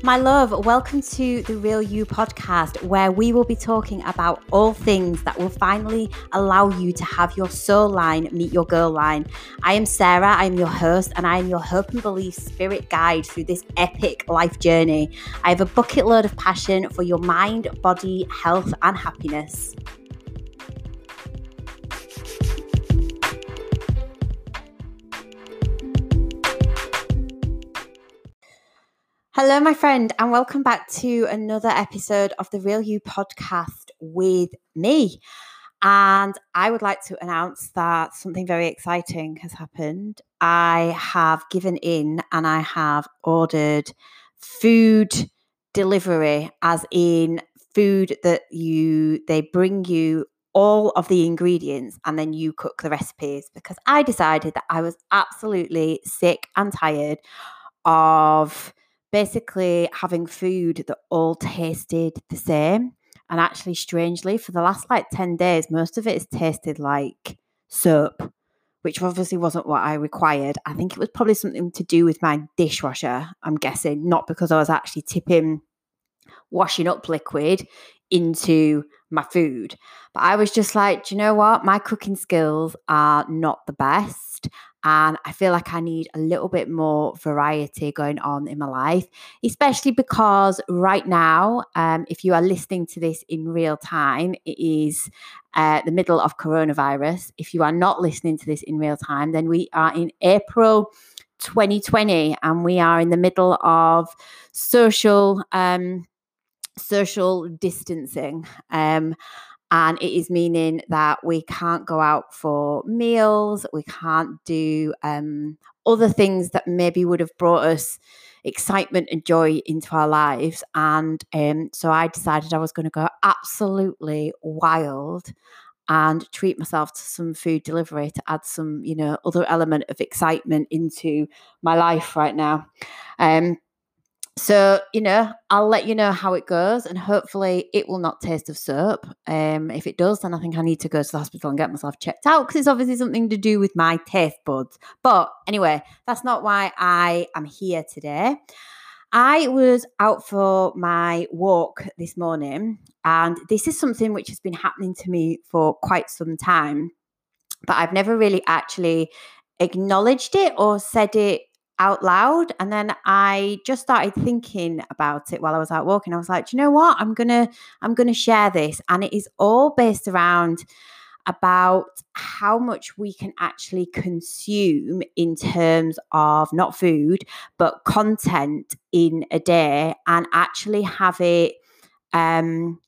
My love, welcome to the Real You podcast, where we will be talking about all things that will finally allow you to have your soul line meet your girl line. I am Sarah, I am your host, and I am your hope and belief spirit guide through this epic life journey. I have a bucket load of passion for your mind, body, health, and happiness. Hello, my friend, and welcome back to another episode of the Real You podcast with me. And I would like to announce that something very exciting has happened. I have given in and I have ordered food delivery, as in food that you they bring you all of the ingredients and then you cook the recipes because I decided that I was absolutely sick and tired of basically having food that all tasted the same. And actually, strangely, for the last like 10 days, most of it has tasted like soap, which obviously wasn't what I required. I think it was probably something to do with my dishwasher, I'm guessing, not because I was actually tipping washing up liquid into my food. But I was just like, do you know what? My cooking skills are not the best. And I feel like I need a little bit more variety going on in my life, especially because right now, um, if you are listening to this in real time, it is uh, the middle of coronavirus. If you are not listening to this in real time, then we are in April 2020 and we are in the middle of social um, social distancing. Um, and it is meaning that we can't go out for meals, we can't do um, other things that maybe would have brought us excitement and joy into our lives. And um, so I decided I was going to go absolutely wild and treat myself to some food delivery to add some, you know, other element of excitement into my life right now. Um, so, you know, I'll let you know how it goes and hopefully it will not taste of soap. Um, if it does, then I think I need to go to the hospital and get myself checked out because it's obviously something to do with my taste buds. But anyway, that's not why I am here today. I was out for my walk this morning, and this is something which has been happening to me for quite some time, but I've never really actually acknowledged it or said it out loud and then i just started thinking about it while i was out walking. I was like you know what? I'm gonna i'm gonna share this and it is all based around about how much we can actually consume in terms of not food but content in a day and actually have it um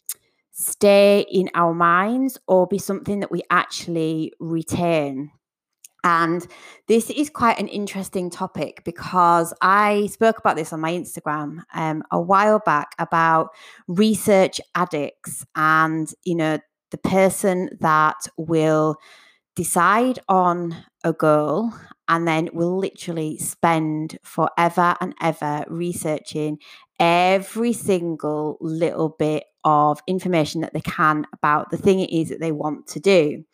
stay in our minds or be something that we actually retain and this is quite an interesting topic because I spoke about this on my Instagram um, a while back about research addicts and, you know, the person that will decide on a goal and then will literally spend forever and ever researching every single little bit of information that they can about the thing it is that they want to do.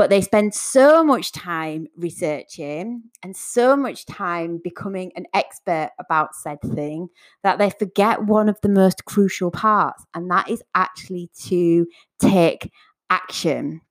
But they spend so much time researching and so much time becoming an expert about said thing that they forget one of the most crucial parts, and that is actually to take action.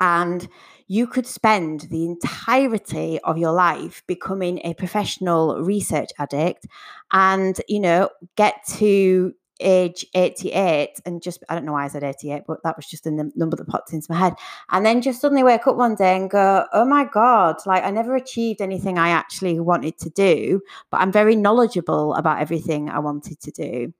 And you could spend the entirety of your life becoming a professional research addict and, you know, get to age 88 and just I don't know why I said 88 but that was just the number that popped into my head. And then just suddenly wake up one day and go oh my god like I never achieved anything I actually wanted to do but I'm very knowledgeable about everything I wanted to do.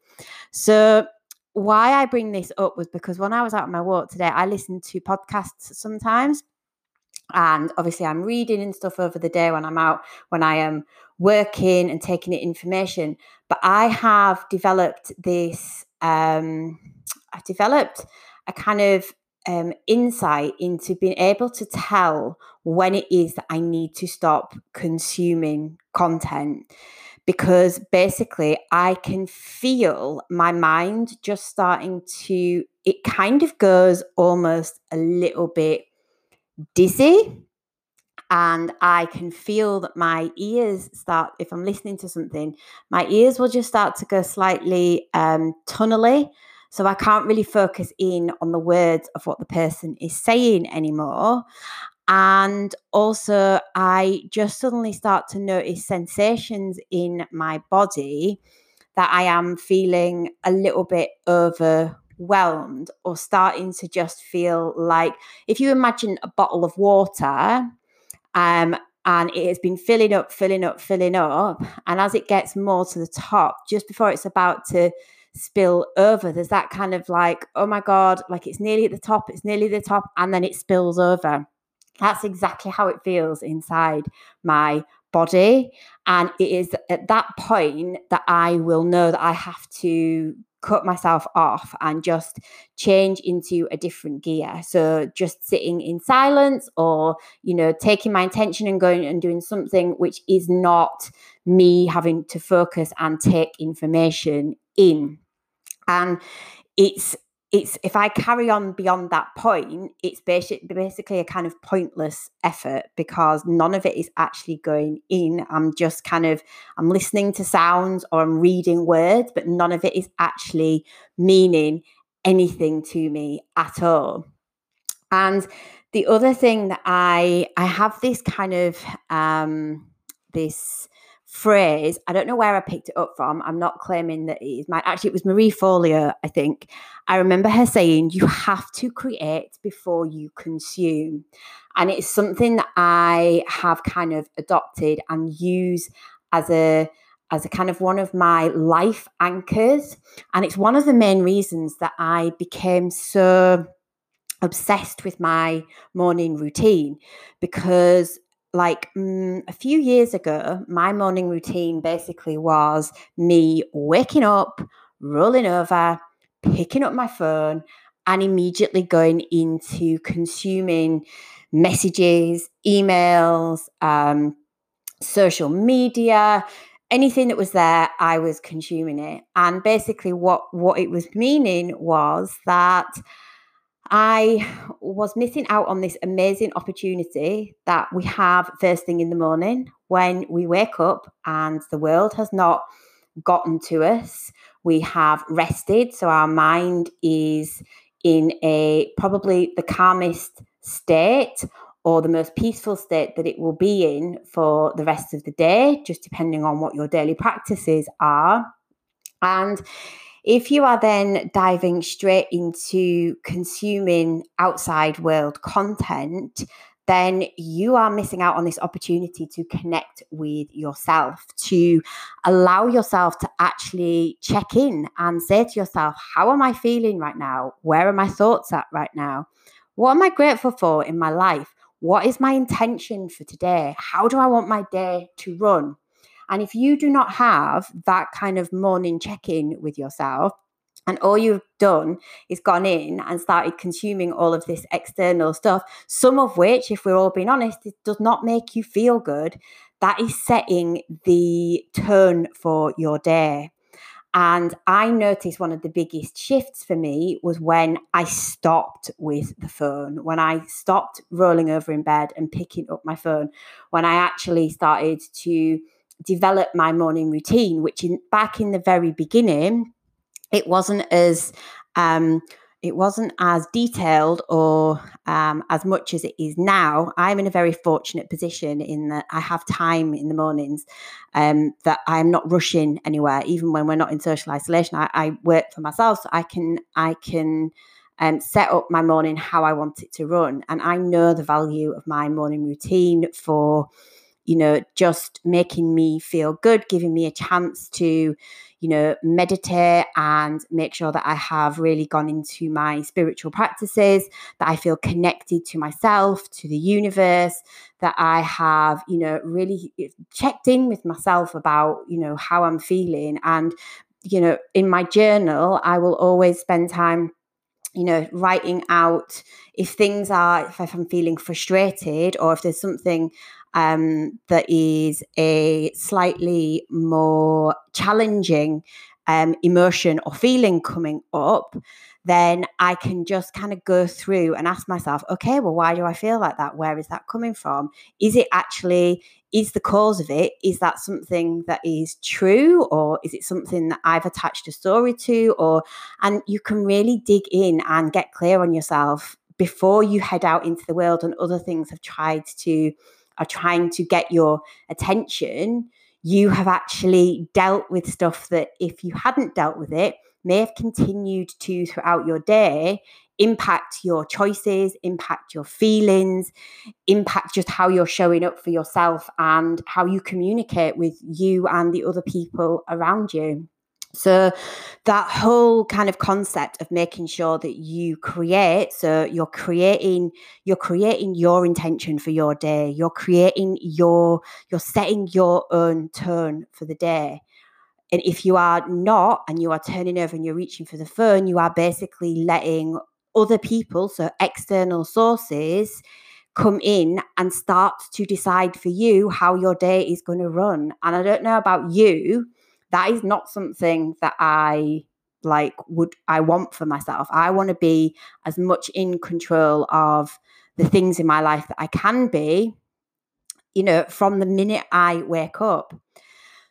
So why I bring this up was because when I was out on my walk today I listened to podcasts sometimes and obviously i'm reading and stuff over the day when i'm out when i am working and taking in information but i have developed this um i've developed a kind of um, insight into being able to tell when it is that I need to stop consuming content because basically I can feel my mind just starting to, it kind of goes almost a little bit dizzy and I can feel that my ears start, if I'm listening to something, my ears will just start to go slightly um, tunnely. So I can't really focus in on the words of what the person is saying anymore. And also, I just suddenly start to notice sensations in my body that I am feeling a little bit overwhelmed or starting to just feel like if you imagine a bottle of water um, and it has been filling up, filling up, filling up. And as it gets more to the top, just before it's about to spill over, there's that kind of like, oh my God, like it's nearly at the top, it's nearly the top, and then it spills over. That's exactly how it feels inside my body. And it is at that point that I will know that I have to cut myself off and just change into a different gear. So just sitting in silence or, you know, taking my intention and going and doing something which is not me having to focus and take information in. And it's it's if I carry on beyond that point, it's basic, basically a kind of pointless effort because none of it is actually going in. I'm just kind of I'm listening to sounds or I'm reading words, but none of it is actually meaning anything to me at all. And the other thing that I I have this kind of um this phrase. I don't know where I picked it up from. I'm not claiming that it is my actually it was Marie Forleo, I think. I remember her saying you have to create before you consume. And it's something that I have kind of adopted and use as a as a kind of one of my life anchors. And it's one of the main reasons that I became so obsessed with my morning routine because like mm, a few years ago, my morning routine basically was me waking up, rolling over, picking up my phone, and immediately going into consuming messages, emails, um, social media, anything that was there, I was consuming it. And basically, what what it was meaning was that I was missing out on this amazing opportunity that we have first thing in the morning when we wake up and the world has not gotten to us. We have rested, so our mind is in a probably the calmest state or the most peaceful state that it will be in for the rest of the day, just depending on what your daily practices are. And if you are then diving straight into consuming outside world content, then you are missing out on this opportunity to connect with yourself, to allow yourself to actually check in and say to yourself, How am I feeling right now? Where are my thoughts at right now? What am I grateful for in my life? What is my intention for today? How do I want my day to run? And if you do not have that kind of morning check in with yourself, and all you've done is gone in and started consuming all of this external stuff, some of which, if we're all being honest, it does not make you feel good. That is setting the tone for your day. And I noticed one of the biggest shifts for me was when I stopped with the phone, when I stopped rolling over in bed and picking up my phone, when I actually started to develop my morning routine, which in back in the very beginning, it wasn't as um, it wasn't as detailed or um, as much as it is now. I'm in a very fortunate position in that I have time in the mornings um, that I'm not rushing anywhere, even when we're not in social isolation. I, I work for myself, so I can I can um, set up my morning how I want it to run, and I know the value of my morning routine for you know, just making me feel good, giving me a chance to, you know, meditate and make sure that I have really gone into my spiritual practices, that I feel connected to myself, to the universe, that I have, you know, really eh, checked in with myself about, you know, how I'm feeling. And, you know, in my journal, I will always spend time you know, writing out if things are, if I'm feeling frustrated or if there's something um, that is a slightly more challenging um, emotion or feeling coming up, then I can just kind of go through and ask myself, okay, well, why do I feel like that? Where is that coming from? Is it actually, is the cause of it, is that something that is true or is it something that I've attached a story to? Or, and you can really dig in and get clear on yourself before you head out into the world and other things have tried to, are trying to get your attention. You have actually dealt with stuff that if you hadn't dealt with it, may have continued to throughout your day impact your choices, impact your feelings, impact just how you're showing up for yourself and how you communicate with you and the other people around you. So, that whole kind of concept of making sure that you create, so you're creating, you're creating your intention for your day, you're creating your, you're setting your own tone for the day. And if you are not, and you are turning over and you're reaching for the phone, you are basically letting other people, so external sources, come in and start to decide for you how your day is going to run. And I don't know about you, that is not something that I like would I want for myself. I want to be as much in control of the things in my life that I can be, you know, from the minute I wake up.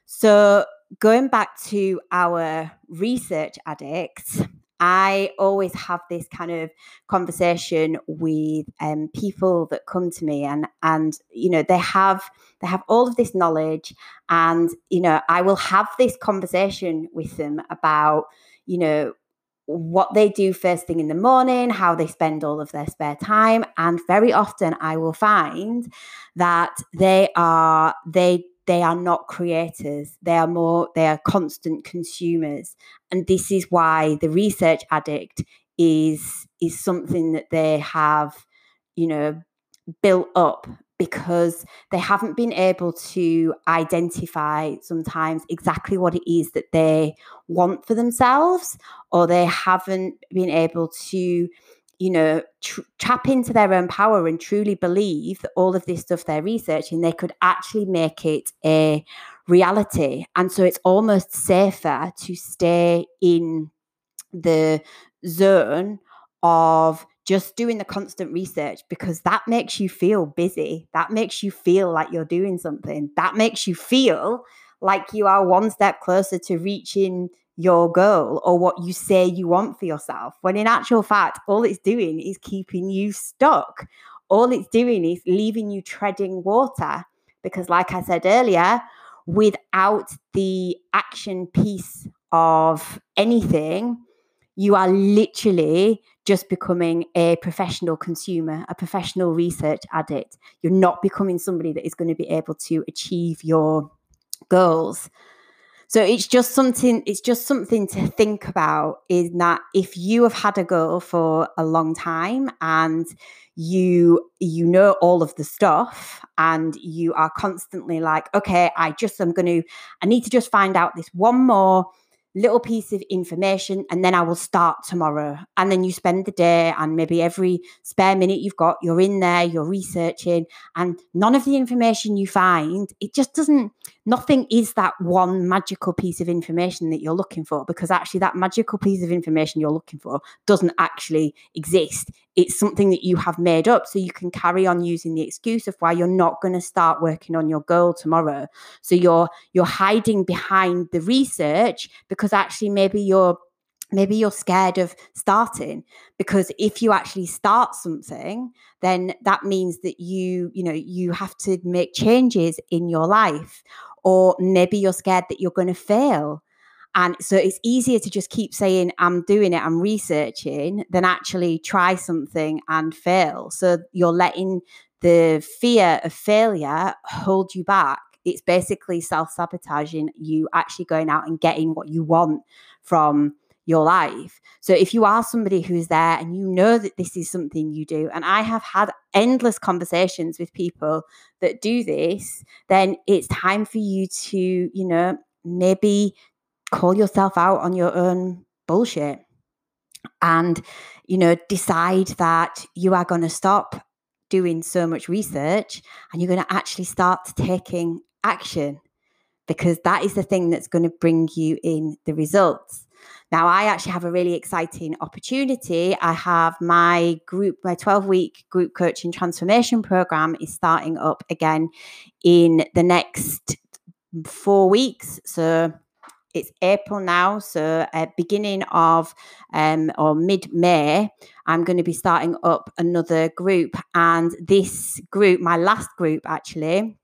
So going back to our research addicts, I always have this kind of conversation with um, people that come to me, and and you know they have they have all of this knowledge, and you know I will have this conversation with them about you know what they do first thing in the morning, how they spend all of their spare time, and very often I will find that they are they they are not creators they are more they are constant consumers and this is why the research addict is is something that they have you know built up because they haven't been able to identify sometimes exactly what it is that they want for themselves or they haven't been able to you know, tr- tap into their own power and truly believe that all of this stuff they're researching, they could actually make it a reality. And so it's almost safer to stay in the zone of just doing the constant research because that makes you feel busy. That makes you feel like you're doing something. That makes you feel like you are one step closer to reaching your goal or what you say you want for yourself. When in actual fact, all it's doing is keeping you stuck. All it's doing is leaving you treading water. Because, like I said earlier, without the action piece of anything, you are literally just becoming a professional consumer, a professional research addict. You're not becoming somebody that is going to be able to achieve your goals. So it's just something it's just something to think about is that if you have had a goal for a long time and you you know all of the stuff and you are constantly like okay I just I'm to I need to just find out this one more little piece of information and then I will start tomorrow. And then you spend the day and maybe every spare minute you've got, you're in there, you're researching, and none of the information you find, it just doesn't, nothing is that one magical piece of information that you're looking for because actually that magical piece of information you're looking for doesn't actually exist it's something that you have made up so you can carry on using the excuse of why you're not going to start working on your goal tomorrow. So you're you're hiding behind the research because actually maybe you're maybe you're scared of starting. Because if you actually start something then that means that you you know you have to make changes in your life. Or maybe you're scared that you're going to fail and so it's easier to just keep saying, I'm doing it, I'm researching, than actually try something and fail. So you're letting the fear of failure hold you back. It's basically self sabotaging you actually going out and getting what you want from your life. So if you are somebody who's there and you know that this is something you do, and I have had endless conversations with people that do this, then it's time for you to, you know, maybe call yourself out on your own bullshit and you know decide that you are going to stop doing so much research and you're going to actually start taking action because that is the thing that's going to bring you in the results Now, I actually have a really exciting opportunity. I have my group, my 12 week group coaching transformation program is starting up again in the next four weeks. So it's April now, so at beginning of um, or mid May, I'm going to be starting up another group, and this group, my last group actually,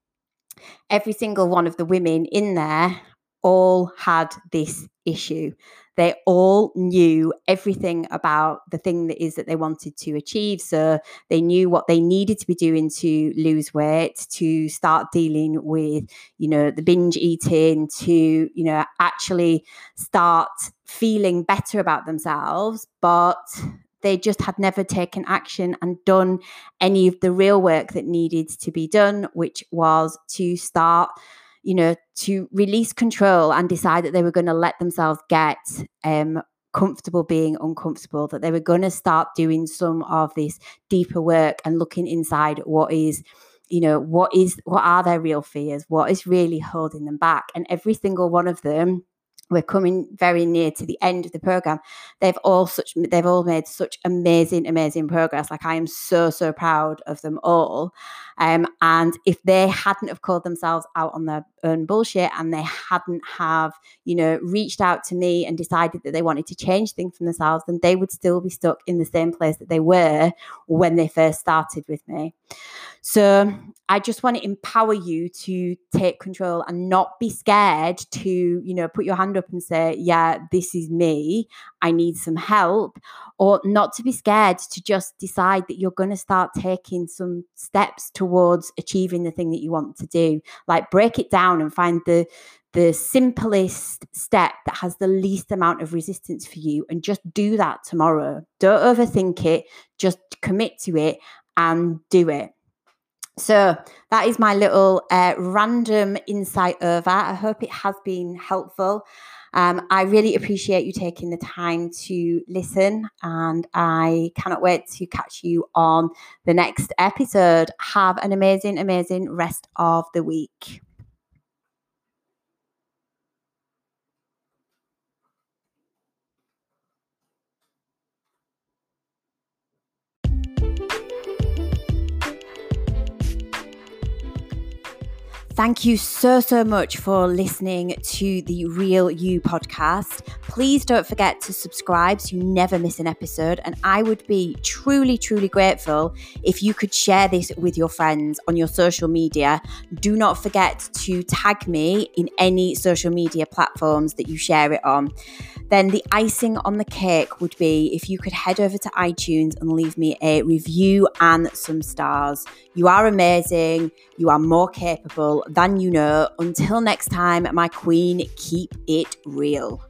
every single one of the women in there all had this issue. They all knew everything about the thing that is that they wanted to achieve. So they knew what they needed to be doing to lose weight, to start dealing with, you know, the binge eating, to, you know, actually start feeling better about themselves. But they just had never taken action and done any of the real work that needed to be done, which was to start you know, to release control and decide that they were going to let themselves get um, comfortable being uncomfortable, that they were going to start doing some of this deeper work and looking inside what is you know what is what are their real fears? What is really holding them back? And every single one of them we're coming very near to the end of the program. They've all such they've all made such amazing amazing progress. Like i am so so proud of them all. Um, and if they hadn't have called themselves out on their own bullshit and they hadn't have you know reached out to me and decided that they wanted to change things for themselves then they would still be stuck in the same place that they were when they first started with me so I just want to empower you to take control and not be scared to, you know, put your hand up and say, yeah, this is me. I need some help. Or not to be scared to just decide that you're going to start taking some steps towards achieving the thing that you want to do. Like break it down and find the the simplest step that has the least amount of resistance for you and just do that tomorrow. Don't overthink it, just commit to it and do it. So that is my little uh, random insight over. I hope it has been helpful. Um, I really appreciate you taking the time to listen, and I cannot wait to catch you on the next episode. Have an amazing, amazing rest of the week. Thank you so, so much for listening to the Real You podcast. Please don't forget to subscribe so you never miss an episode. And I would be truly, truly grateful if you could share this with your friends on your social media. Do not forget to tag me in any social media platforms that you share it on. Then the icing on the cake would be if you could head over to iTunes and leave me a review and some stars. You are amazing. You are more capable than you know. Until next time, my queen, keep it real.